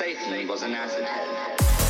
Satan was an acid head.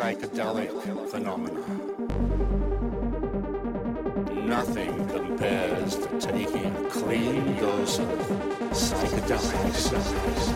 Psychedelic phenomena. Nothing compares to taking a clean dose of psychedelics.